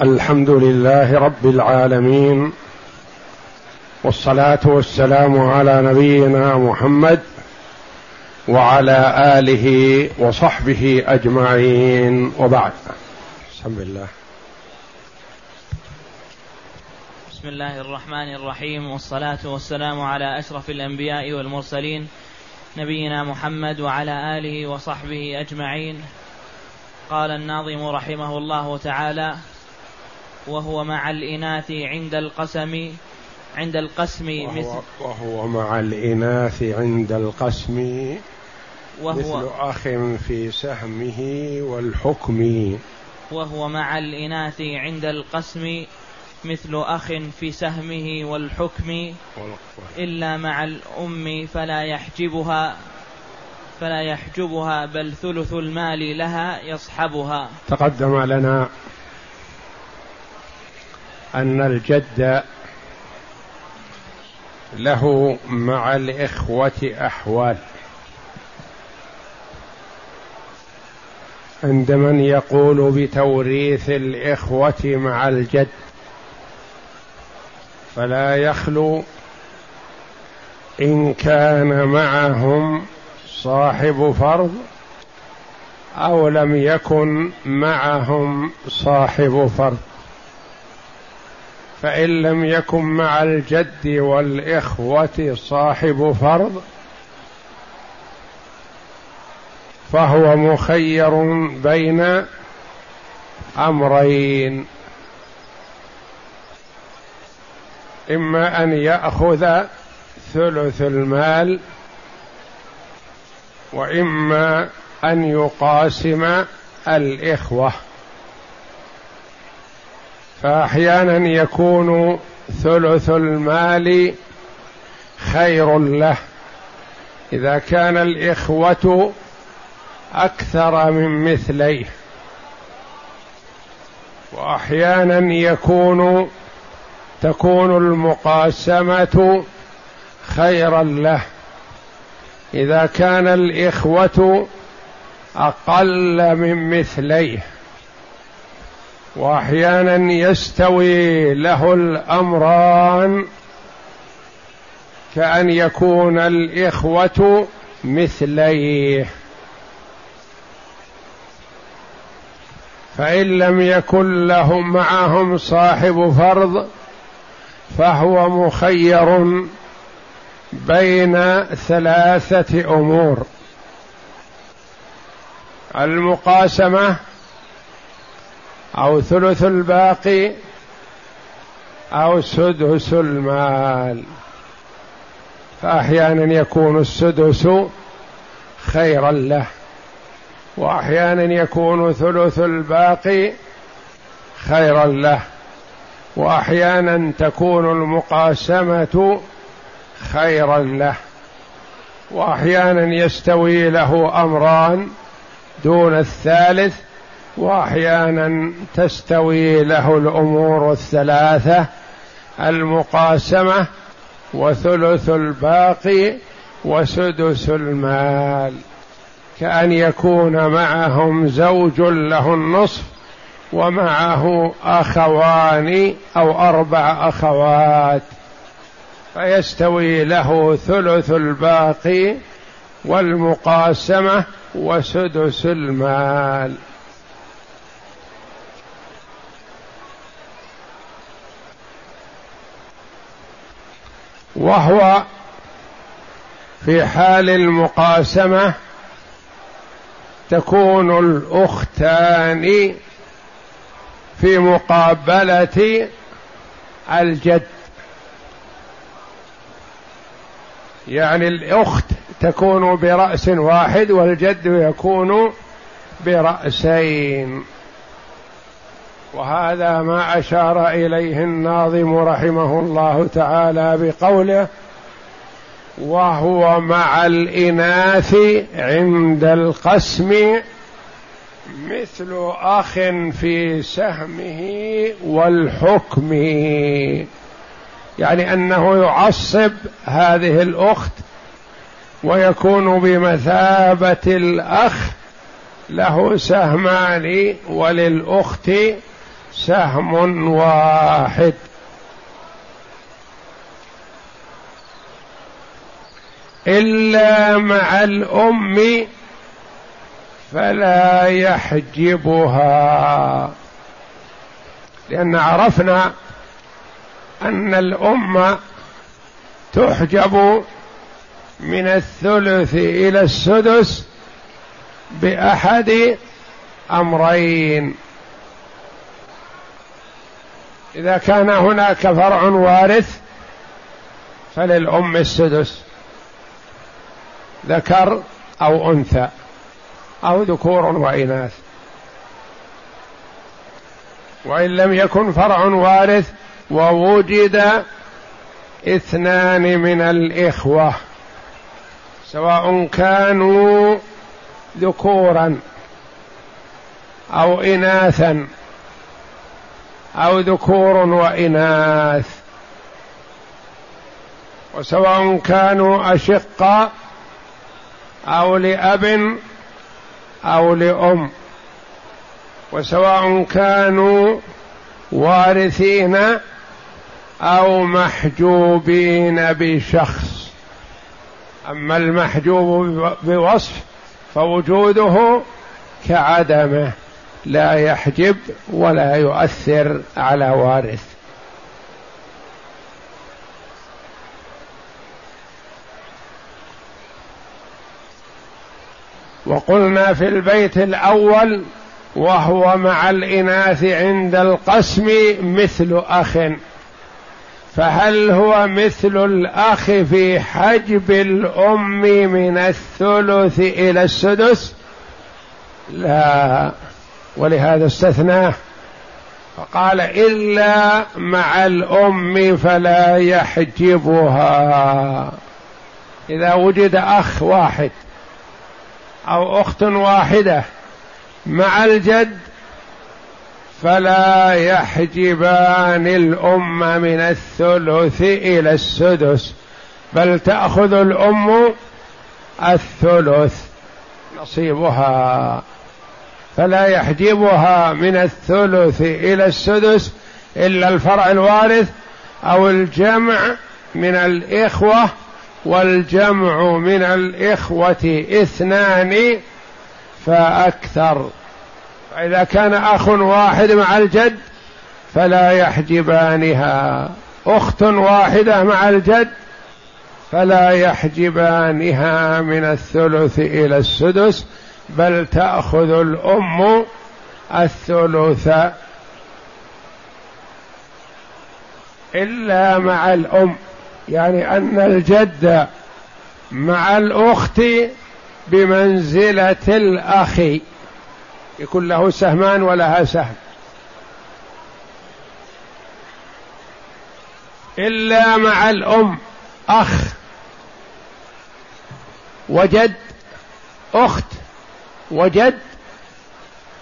الحمد لله رب العالمين والصلاة والسلام على نبينا محمد وعلى آله وصحبه أجمعين وبعد. بسم الله بسم الله الرحمن الرحيم والصلاة والسلام على أشرف الأنبياء والمرسلين نبينا محمد وعلى آله وصحبه أجمعين. قال الناظم رحمه الله تعالى وهو مع الإناث عند القسم عند القسم وهو, مثل وهو مع الإناث عند القسم وهو مثل أخ في سهمه والحكم. وهو مع الإناث عند القسم مثل أخ في سهمه والحكم. إلا مع الأم فلا يحجبها فلا يحجبها بل ثلث المال لها يصحبها. تقدم لنا أن الجد له مع الإخوة أحوال. عند من يقول بتوريث الإخوة مع الجد فلا يخلو إن كان معهم صاحب فرض أو لم يكن معهم صاحب فرض. فإن لم يكن مع الجد والإخوة صاحب فرض فهو مخير بين أمرين. إما أن يأخذ ثلث المال وإما أن يقاسم الإخوة. فأحيانا يكون ثلث المال خير له. إذا كان الإخوة أكثر من مثليه. وأحيانا يكون تكون المقاسمة خيرا له. إذا كان الإخوة أقل من مثليه. وأحيانا يستوي له الأمران كأن يكون الإخوة مثليه. فإن لم يكن لهم معهم صاحب فرض فهو مخير بين ثلاثة أمور. المقاسمة أو ثلث الباقي أو سدس المال. فأحيانا يكون السدس خيرا له وأحيانا يكون ثلث الباقي خيرا له وأحيانا تكون المقاسمة خيرا له وأحيانا يستوي له أمران دون الثالث واحيانا تستوي له الأمور الثلاثه المقاسمه وثلث الباقي وسدس المال كان يكون معهم زوج له النصف ومعه اخوان أو أربع اخوات فيستوي له ثلث الباقي والمقاسمه وسدس المال وهو في حال المقاسمة تكون الأختان في مقابلة الجد. يعني الأخت تكون برأس واحد والجد يكون برأسين. وهذا ما أشار إليه الناظم رحمه الله تعالى بقوله وهو مع الإناث عند القسم مثل أخ في سهمه والحكم. يعني أنه يعصب هذه الأخت ويكون بمثابة الأخ له سهمان وللأخت سهم واحد. إلا مع الأم فلا يحجبها. لأن عرفنا أن الأم تحجب من الثلث إلى السدس بأحد أمرين. إذا كان هناك فرع وارث فللأم السدس ذكر أو أنثى أو ذكور وإناث. وإن لم يكن فرع وارث ووجد اثنان من الإخوة سواء كانوا ذكورا أو إناثا. أو ذكور وإناث. وسواء كانوا اشقاء أو لأب أو لأم. وسواء كانوا وارثين أو محجوبين بشخص. أما المحجوب بوصف فوجوده كعدمه. لا يحجب ولا يؤثر على وارث. وقلنا في البيت الأول وهو مع الإناث عند القسم مثل أخ. فهل هو مثل الأخ في حجب الأم من الثلث إلى السدس؟ لا. ولهذا استثناه فقال إلا مع الأم فلا يحجبها. إذا وجد أخ واحد أو أخت واحدة مع الجد فلا يحجبان الأم من الثلث إلى السدس بل تأخذ الأم الثلث نصيبها. فلا يحجبها من الثلث إلى السدس إلا الفرع الوارث أو الجمع من الإخوة والجمع من الإخوة اثنان فأكثر. فإذا كان أخ واحد مع الجد فلا يحجبانها. أخت واحدة مع الجد فلا يحجبانها من الثلث إلى السدس بل تأخذ الأم الثلث. إلا مع الأم يعني أن الجد مع الأخت بمنزلة الأخ. يكون له سهمان ولها سهم. إلا مع الأم أخ وجد أخت وجد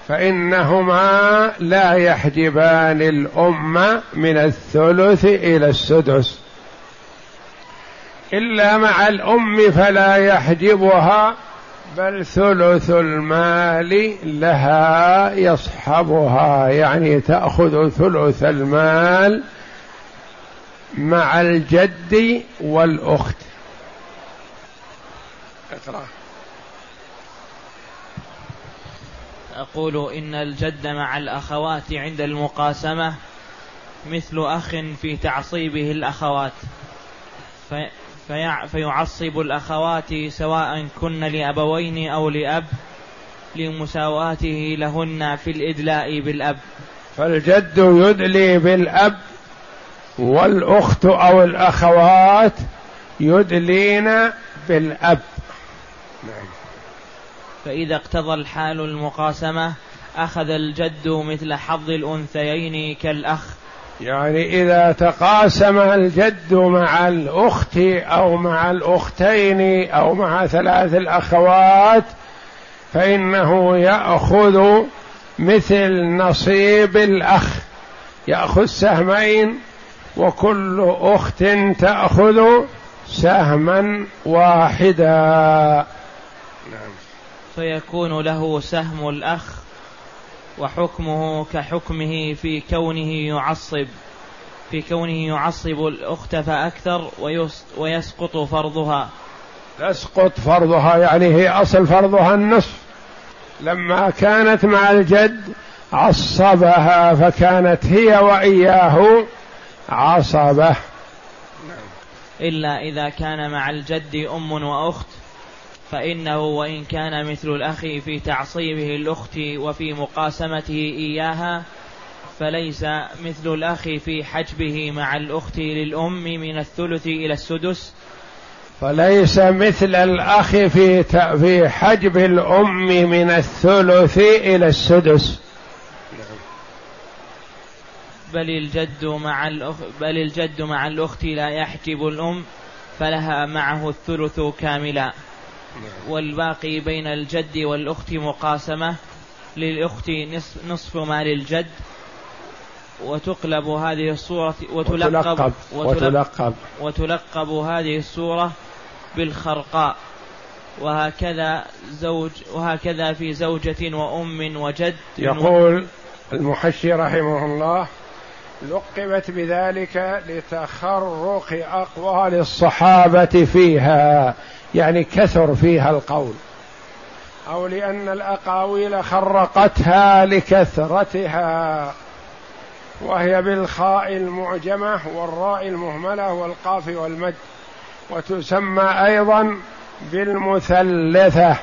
فإنهما لا يحجبان الام من الثلث إلى السدس. إلا مع الأم فلا يحجبها بل ثلث المال لها يصحبها يعني تأخذ ثلث المال مع الجد والأخت. اقرأ أقول إن الجد مع الأخوات عند المقاسمة مثل أخ في تعصيبه الأخوات. في فيعصب الأخوات سواء كن لأبوين أو لأب لمساواته لهن في الإدلاء بالأب. فالجد يدلي بالأب والأخت أو الأخوات يدلين بالأب. نعم. فإذا اقتضى الحال المقاسمة أخذ الجد مثل حظ الأنثيين كالأخ يعني إذا تقاسم الجد مع الأخت أو مع الأختين أو مع ثلاث الأخوات فإنه يأخذ مثل نصيب الأخ يأخذ سهمين وكل أخت تأخذ سهما واحدا. فيكون له سهم الأخ وحكمه كحكمه في كونه يعصب في كونه يعصب الأخت فأكثر ويسقط فرضها. تسقط فرضها يعني هي أصل فرضها النصف. لما كانت مع الجد عصبها فكانت هي وإياه عصبة. إلا إذا كان مع الجد أم وأخت فإنه وإن كان مثل الأخ في تعصيبه الأخت وفي مقاسمته إياها فليس مثل الأخ في حجبه مع الأخت للأم من الثلث إلى السدس. فليس مثل الأخ في في حجب الأم من الثلث إلى السدس. بل الجد مع الأخ بل الجد مع الأخت لا يحجب الأم فلها معه الثلث كاملا. والباقي بين الجد والأخت مقاسمة. للأخت نصف ما للجد وتقلب هذه الصورة وتلقب وتلقب, وتلقب هذه الصورة بالخرقاء. وهكذا زوج وهكذا في زوجة وأم وجد. يقول المحشي رحمه الله لقبت بذلك لتخرق أقوال الصحابة فيها. يعني كثر فيها القول. أو لأن الأقاويل خرقتها لكثرتها وهي بالخاء المعجمة والراء المهملة والقاف والمد وتسمى أيضا بالمثلثة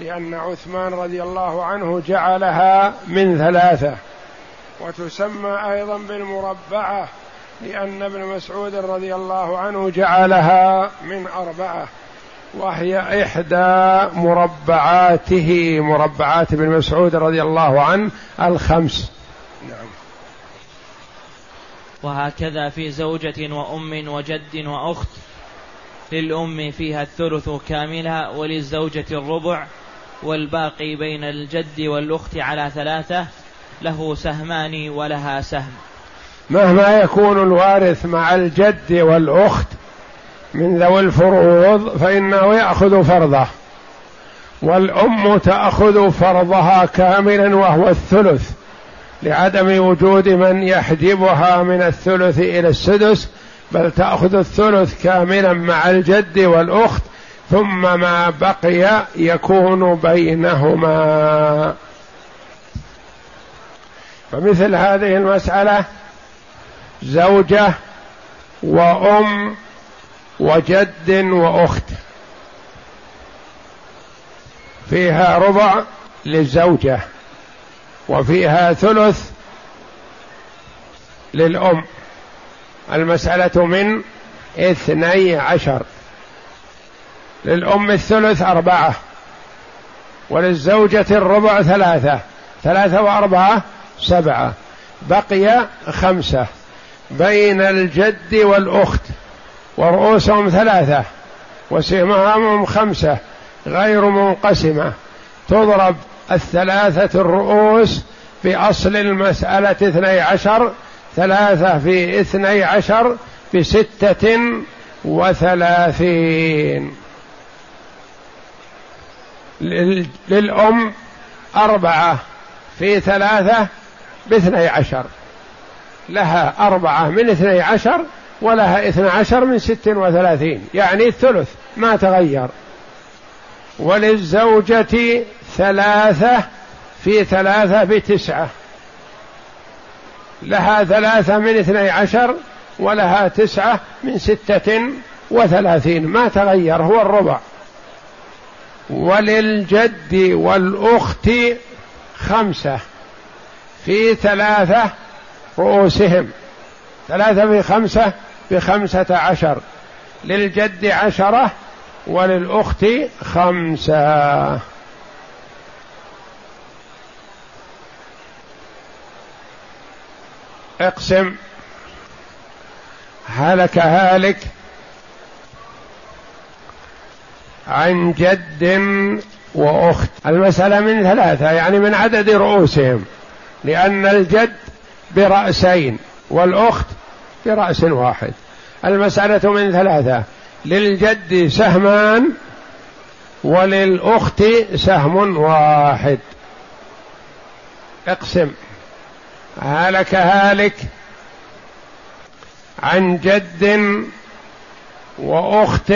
لأن عثمان رضي الله عنه جعلها من ثلاثة وتسمى أيضا بالمربعة لأن ابن مسعود رضي الله عنه جعلها من أربعة. وهي إحدى مربعاته مربعات ابن مسعود رضي الله عنه الخمس. نعم. وهكذا في زوجة وأم وجد وأخت للأم فيها الثلث كاملة وللزوجة الربع والباقي بين الجد والأخت على ثلاثة له سهمان ولها سهم. مهما يكون الوارث مع الجد والأخت من ذوي الفروض فإنه يأخذ فرضه. والأم تأخذ فرضها كاملا وهو الثلث لعدم وجود من يحجبها من الثلث إلى السدس بل تأخذ الثلث كاملا مع الجد والأخت ثم ما بقي يكون بينهما. فمثل هذه المسألة زوجة وأم وجد وأخت. فيها ربع للزوجة وفيها ثلث للأم. المسألة من اثني عشر. للأم الثلث أربعة وللزوجة الربع ثلاثة. ثلاثة وأربعة سبعة بقي خمسة. بين الجد والأخت ورؤوسهم ثلاثة وسهامهم خمسة غير منقسمة. تضرب الثلاثة الرؤوس في أصل المسألة اثني عشر ثلاثة في اثني عشر بستة وثلاثين. للأم أربعة في ثلاثة باثني عشر. لها أربعة من اثني عشر ولها اثنى عشر من ست وثلاثين يعني الثلث ما تغير. وللزوجة ثلاثة في ثلاثة بتسعة. لها ثلاثة من اثني عشر ولها تسعة من ستة وثلاثين ما تغير هو الربع. وللجد والأخت خمسة في ثلاثة رؤوسهم. ثلاثة في خمسة بخمسة عشر. للجد عشرة وللأخت خمسة. اقسم. هلك هالك عن جد وأخت. المسألة من ثلاثة يعني من عدد رؤوسهم. لأن الجد برأسين والأخت براس واحد. المسألة من ثلاثة. للجد سهمان وللأخت سهم واحد. اقسم. هلك هالك عن جد وأخت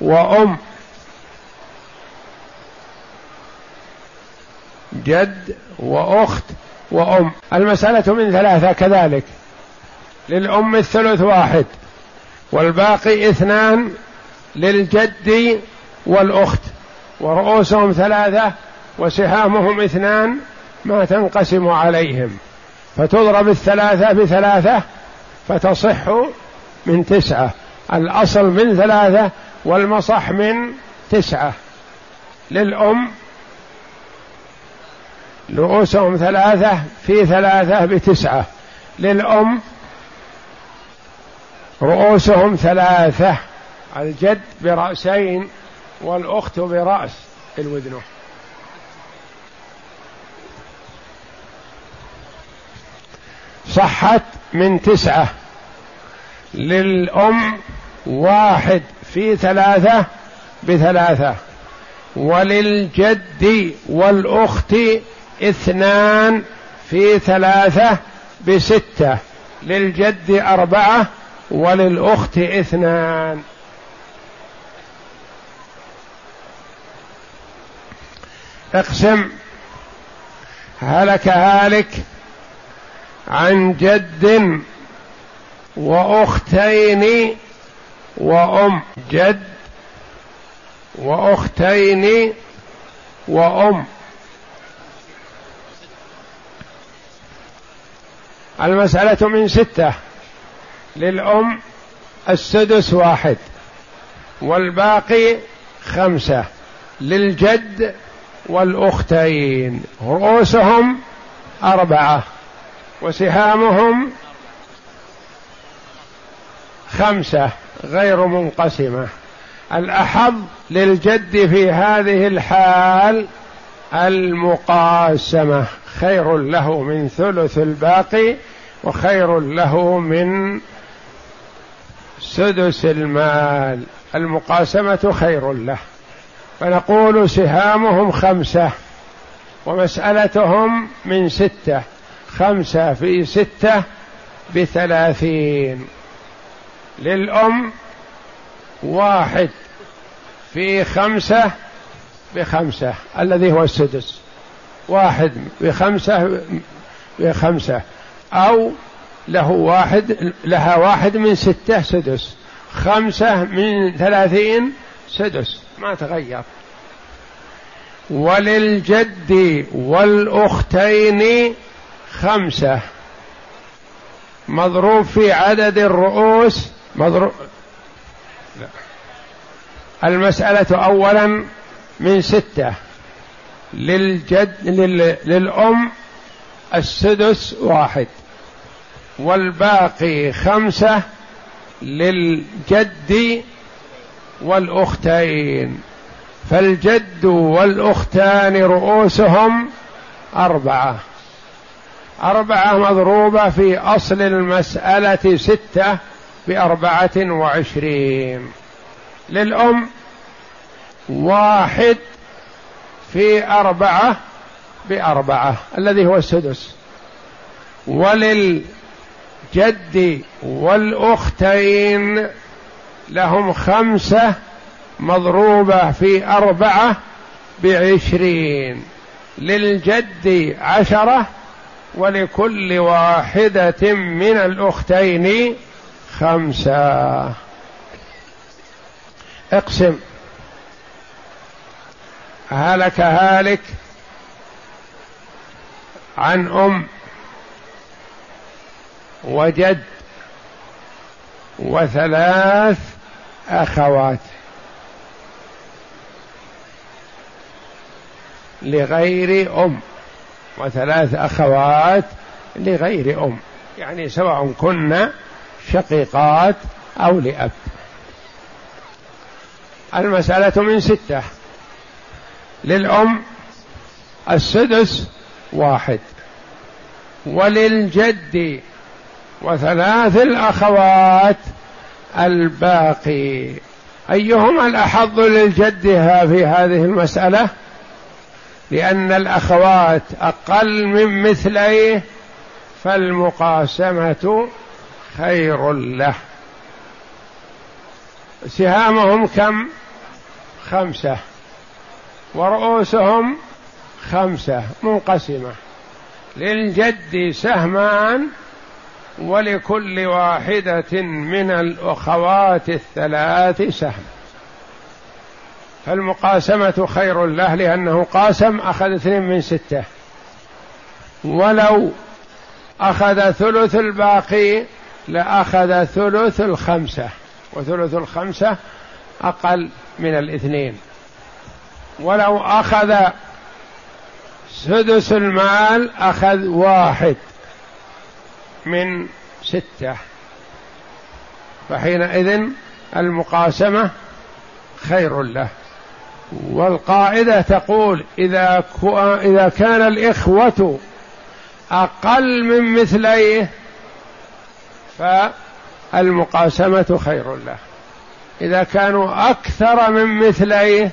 وأم. جد وأخت وأم. المسألة من ثلاثة كذلك. للأم الثلث واحد والباقي اثنان للجد والأخت ورؤوسهم ثلاثة وسهامهم اثنان ما تنقسم عليهم. فتضرب الثلاثة بثلاثة فتصح من تسعة الأصل من ثلاثة والمصح من تسعة. للأم رؤوسهم ثلاثة في ثلاثة بتسعة للأم رؤوسهم ثلاثة الجد برأسين والأخت برأس الودنة. صحت من تسعة. للأم واحد في ثلاثة بثلاثة. وللجد والأخت اثنان في ثلاثة بستة. للجد أربعة وللأخت اثنان. اقسم. هلك هالك عن جد وأختين وأم. جد وأختين وأم. المسألة من ستة. للأم السدس واحد والباقي خمسة للجد والأختين رؤوسهم أربعة وسهامهم خمسة غير منقسمة الاحظ للجد في هذه الحال المقاسمة خير له من ثلث الباقي وخير له من سدس المال المقاسمة خير له. فنقول سهامهم خمسة ومسألتهم من ستة خمسة في ستة بثلاثين. للأم واحد في خمسة بخمسة الذي هو السدس. واحد بخمسة بخمسة أو له واحد لها واحد من ستة سدس خمسة من ثلاثين سدس ما تغير. وللجد والأختين خمسة. مضروب في عدد الرؤوس مضروب. المسألة أولا من ستة. للجد لل... للأم السدس واحد. والباقي خمسة للجد والأختين. فالجد والأختان رؤوسهم أربعة. أربعة مضروبة في أصل المسألة ستة بأربعة وعشرين. للأم واحد في أربعة بأربعة الذي هو السدس. وللجد والأختين لهم خمسة مضروبة في أربعة بعشرين للجد عشرة ولكل واحدة من الأختين خمسة. اقسم. هلك هالك عن أم وجد وثلاث أخوات لغير أم وثلاث أخوات لغير أم يعني سواء كن شقيقات أو لأب. المسألة من ستة. للأم السدس واحد وللجد وثلاث الأخوات الباقي. أيهما الأحظ للجد في هذه المسألة؟ لأن الأخوات أقل من مثليه فالمقاسمة خير له. سهامهم كم؟ خمسة. ورؤوسهم خمسة. منقسمة. للجد سهمان ولكل واحدة من الأخوات الثلاث سهم. فالمقاسمة خير له لأنه قاسم أخذ اثنين من ستة. ولو أخذ ثلث الباقي لأخذ ثلث الخمسة وثلث الخمسة أقل من الاثنين. ولو أخذ سدس المال أخذ واحد. من ستة. فحينئذ المقاسمة خير له. والقاعدة تقول إذا إذا كان الإخوة أقل من مثليه فالمقاسمة خير له. إذا كانوا أكثر من مثليه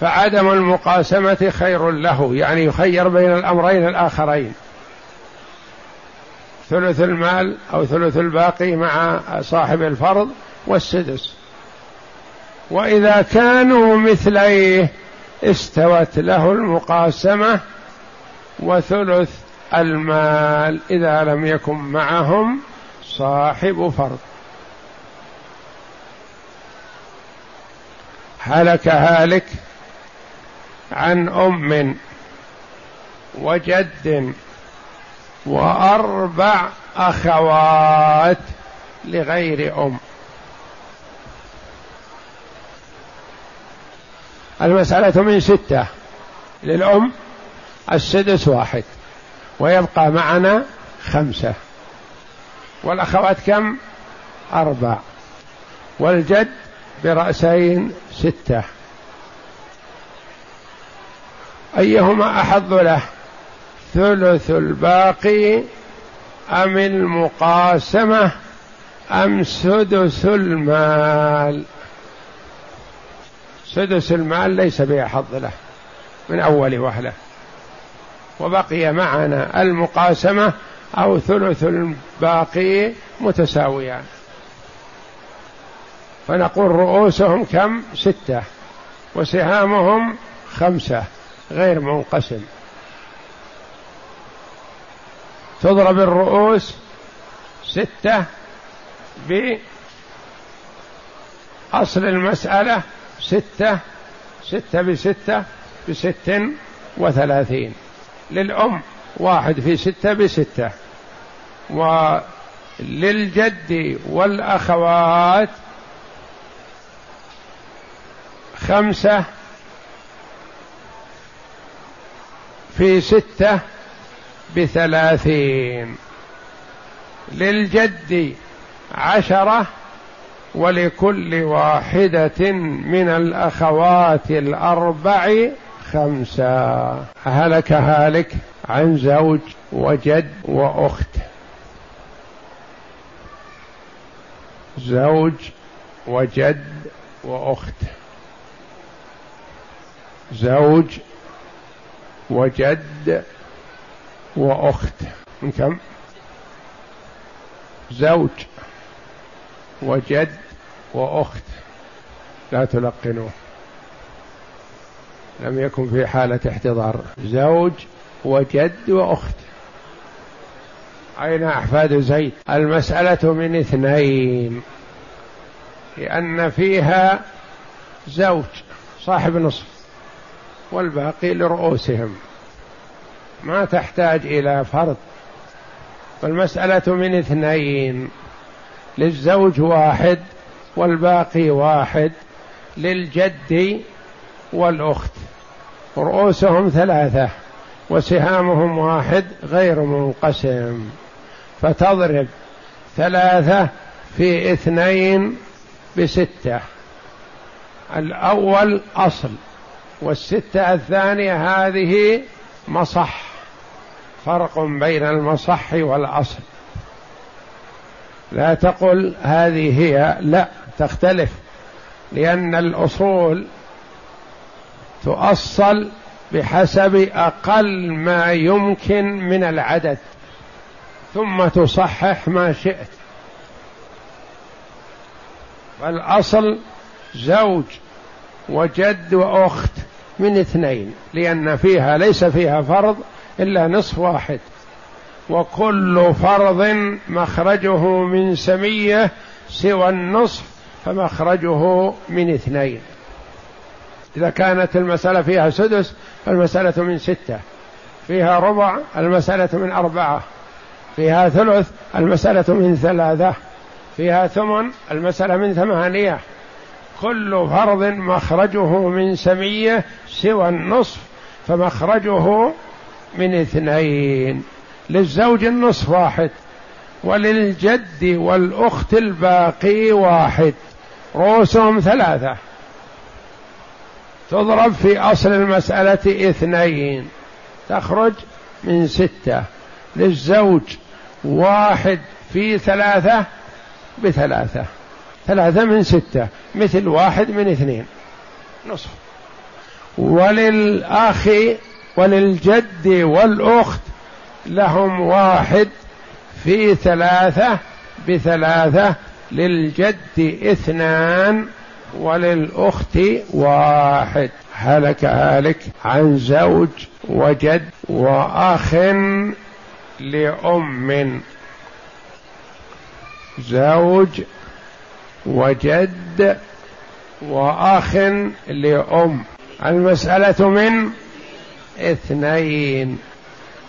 فعدم المقاسمة خير له. يعني يخير بين الأمرين الآخرين. ثلث المال أو ثلث الباقي مع صاحب الفرض والسدس. وإذا كانوا مثليه استوت له المقاسمة وثلث المال إذا لم يكن معهم صاحب فرض. هلك هالك عن أم وجد وأربع أخوات لغير أم. المسألة من ستة. للأم السدس واحد ويبقى معنا خمسة. والأخوات كم؟ أربع. والجد برأسين ستة. أيهما أحظ له؟ ثلث الباقي أم المقاسمة أم سدس المال؟ سدس المال ليس بأحظ له من أول وهلة وبقي معنا المقاسمة أو ثلث الباقي متساويان. فنقول رؤوسهم كم؟ ستة وسهامهم خمسة غير منقسم. تضرب الرؤوس ستة بأصل المسألة ستة ستة بستة بست وثلاثين. للأم واحد في ستة بستة. وللجد والأخوات خمسة في ستة بثلاثين للجد عشرة ولكل واحدة من الأخوات الأربع خمسة. هلك هالك عن زوج وجد وأخت. زوج وجد وأخت. زوج وجد وأخت. كم؟ زوج وجد وأخت. لا تلقنوه. لم يكن في حالة احتضار. زوج وجد وأخت. أين أحفاد زيد؟ المسألة من اثنين. لأن فيها زوج صاحب نصف والباقي لرؤوسهم. ما تحتاج إلى فرض. فالمساله من اثنين. للزوج واحد والباقي واحد للجد والأخت. رؤوسهم ثلاثة وسهامهم واحد غير منقسم. فتضرب ثلاثة في اثنين بستة. الأول أصل والستة الثانية هذه مصح. فرق بين المصح والأصل. لا تقل هذه هي لا تختلف لأن الأصول تؤصل بحسب أقل ما يمكن من العدد ثم تصحح ما شئت. فالاصل زوج وجد وأخت من اثنين لأن فيها ليس فيها فرض إلا نصف واحد. وكل فرض مخرجه من سمية سوى النصف فمخرجه من اثنين. إذا كانت المسألة فيها سدس فالمسألة من ستة. فيها ربع المسألة من أربعة. فيها ثلث المسألة من ثلاثة. فيها ثمن المسألة من ثمانية. كل فرض مخرجه من سمية سوى النصف فمخرجه من اثنين للزوج النصف واحد وللجد والأخت الباقي واحد رؤوسهم ثلاثة. تضرب في أصل المسألة اثنين تخرج من ستة للزوج واحد في ثلاثة بثلاثة ثلاثة من ستة مثل واحد من اثنين نصف. وللأخ وللجد والأخت لهم واحد في ثلاثة بثلاثة للجد اثنان وللأخت واحد. هلك هالك عن زوج وجد وأخ لأم. زوج وجد وأخ لأم. المسألة من اثنين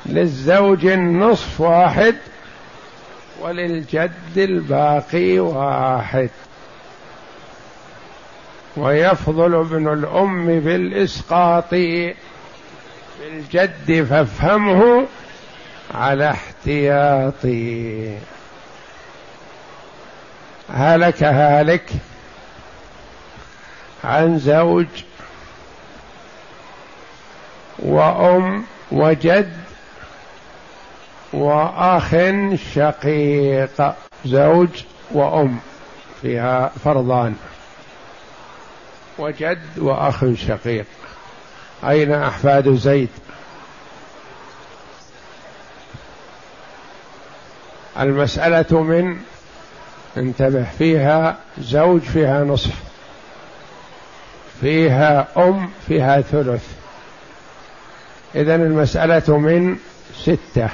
للزوج النصف واحد وللجد الباقي واحد. ويفضل ابن الأم بالإسقاط بالجد فافهمه على احتياطي هلك هالك عن زوج وأم وجد وأخ شقيق زوج وأم فيها فرضان. وجد وأخ شقيق. أين أحفاد زيد؟ المسألة من انتبه فيها زوج فيها نصف. فيها أم فيها ثلث. اذا المسألة من ستة.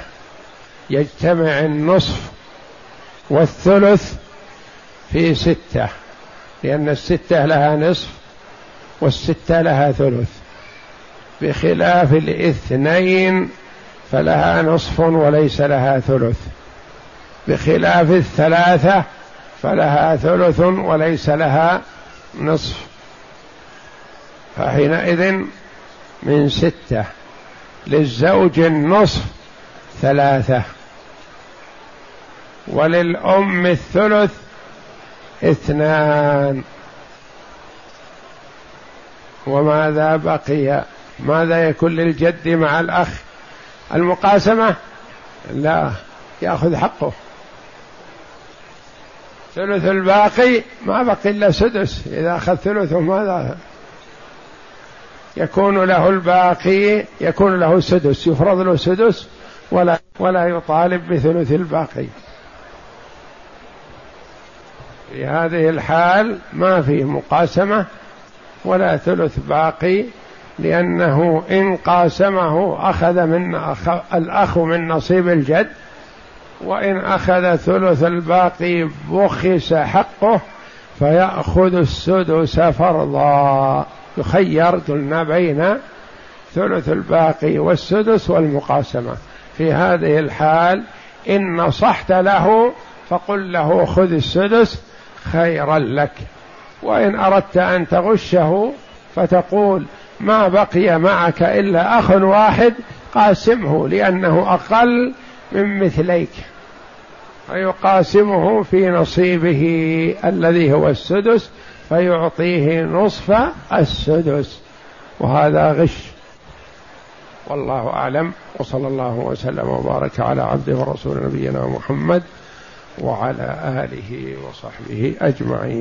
يجتمع النصف والثلث في ستة. لأن الستة لها نصف والستة لها ثلث. بخلاف الاثنين فلها نصف وليس لها ثلث. بخلاف الثلاثة فلها ثلث وليس لها نصف. فحينئذ من ستة. للزوج النصف ثلاثة. وللأم الثلث اثنان. وماذا بقي؟ ماذا يكون للجد مع الأخ؟ المقاسمة؟ لا يأخذ حقه. ثلث الباقي؟ ما بقي إلا سدس. إذا أخذ ثلثه ماذا؟ يكون له الباقي يكون له سدس يفرض له سدس ولا ولا يطالب بثلث الباقي. في هذه الحال ما في مقاسمة ولا ثلث باقي لأنه إن قاسمه أخذ من أخ الأخ من نصيب الجد وإن أخذ ثلث الباقي بخس حقه فيأخذ السدس فرضا. يخير. قلنا بين ثلث الباقي والسدس والمقاسمة. في هذه الحال إن نصحت له فقل له خذ السدس خيرا لك. وإن أردت أن تغشه فتقول ما بقي معك إلا أخ واحد قاسمه لأنه أقل من مثليك. فيقاسمه في نصيبه الذي هو السدس فيعطيه نصف السدس. وهذا غش. والله أعلم. وصلى الله وسلم وبارك على عبده ورسول نبينا محمد وعلى آله وصحبه أجمعين.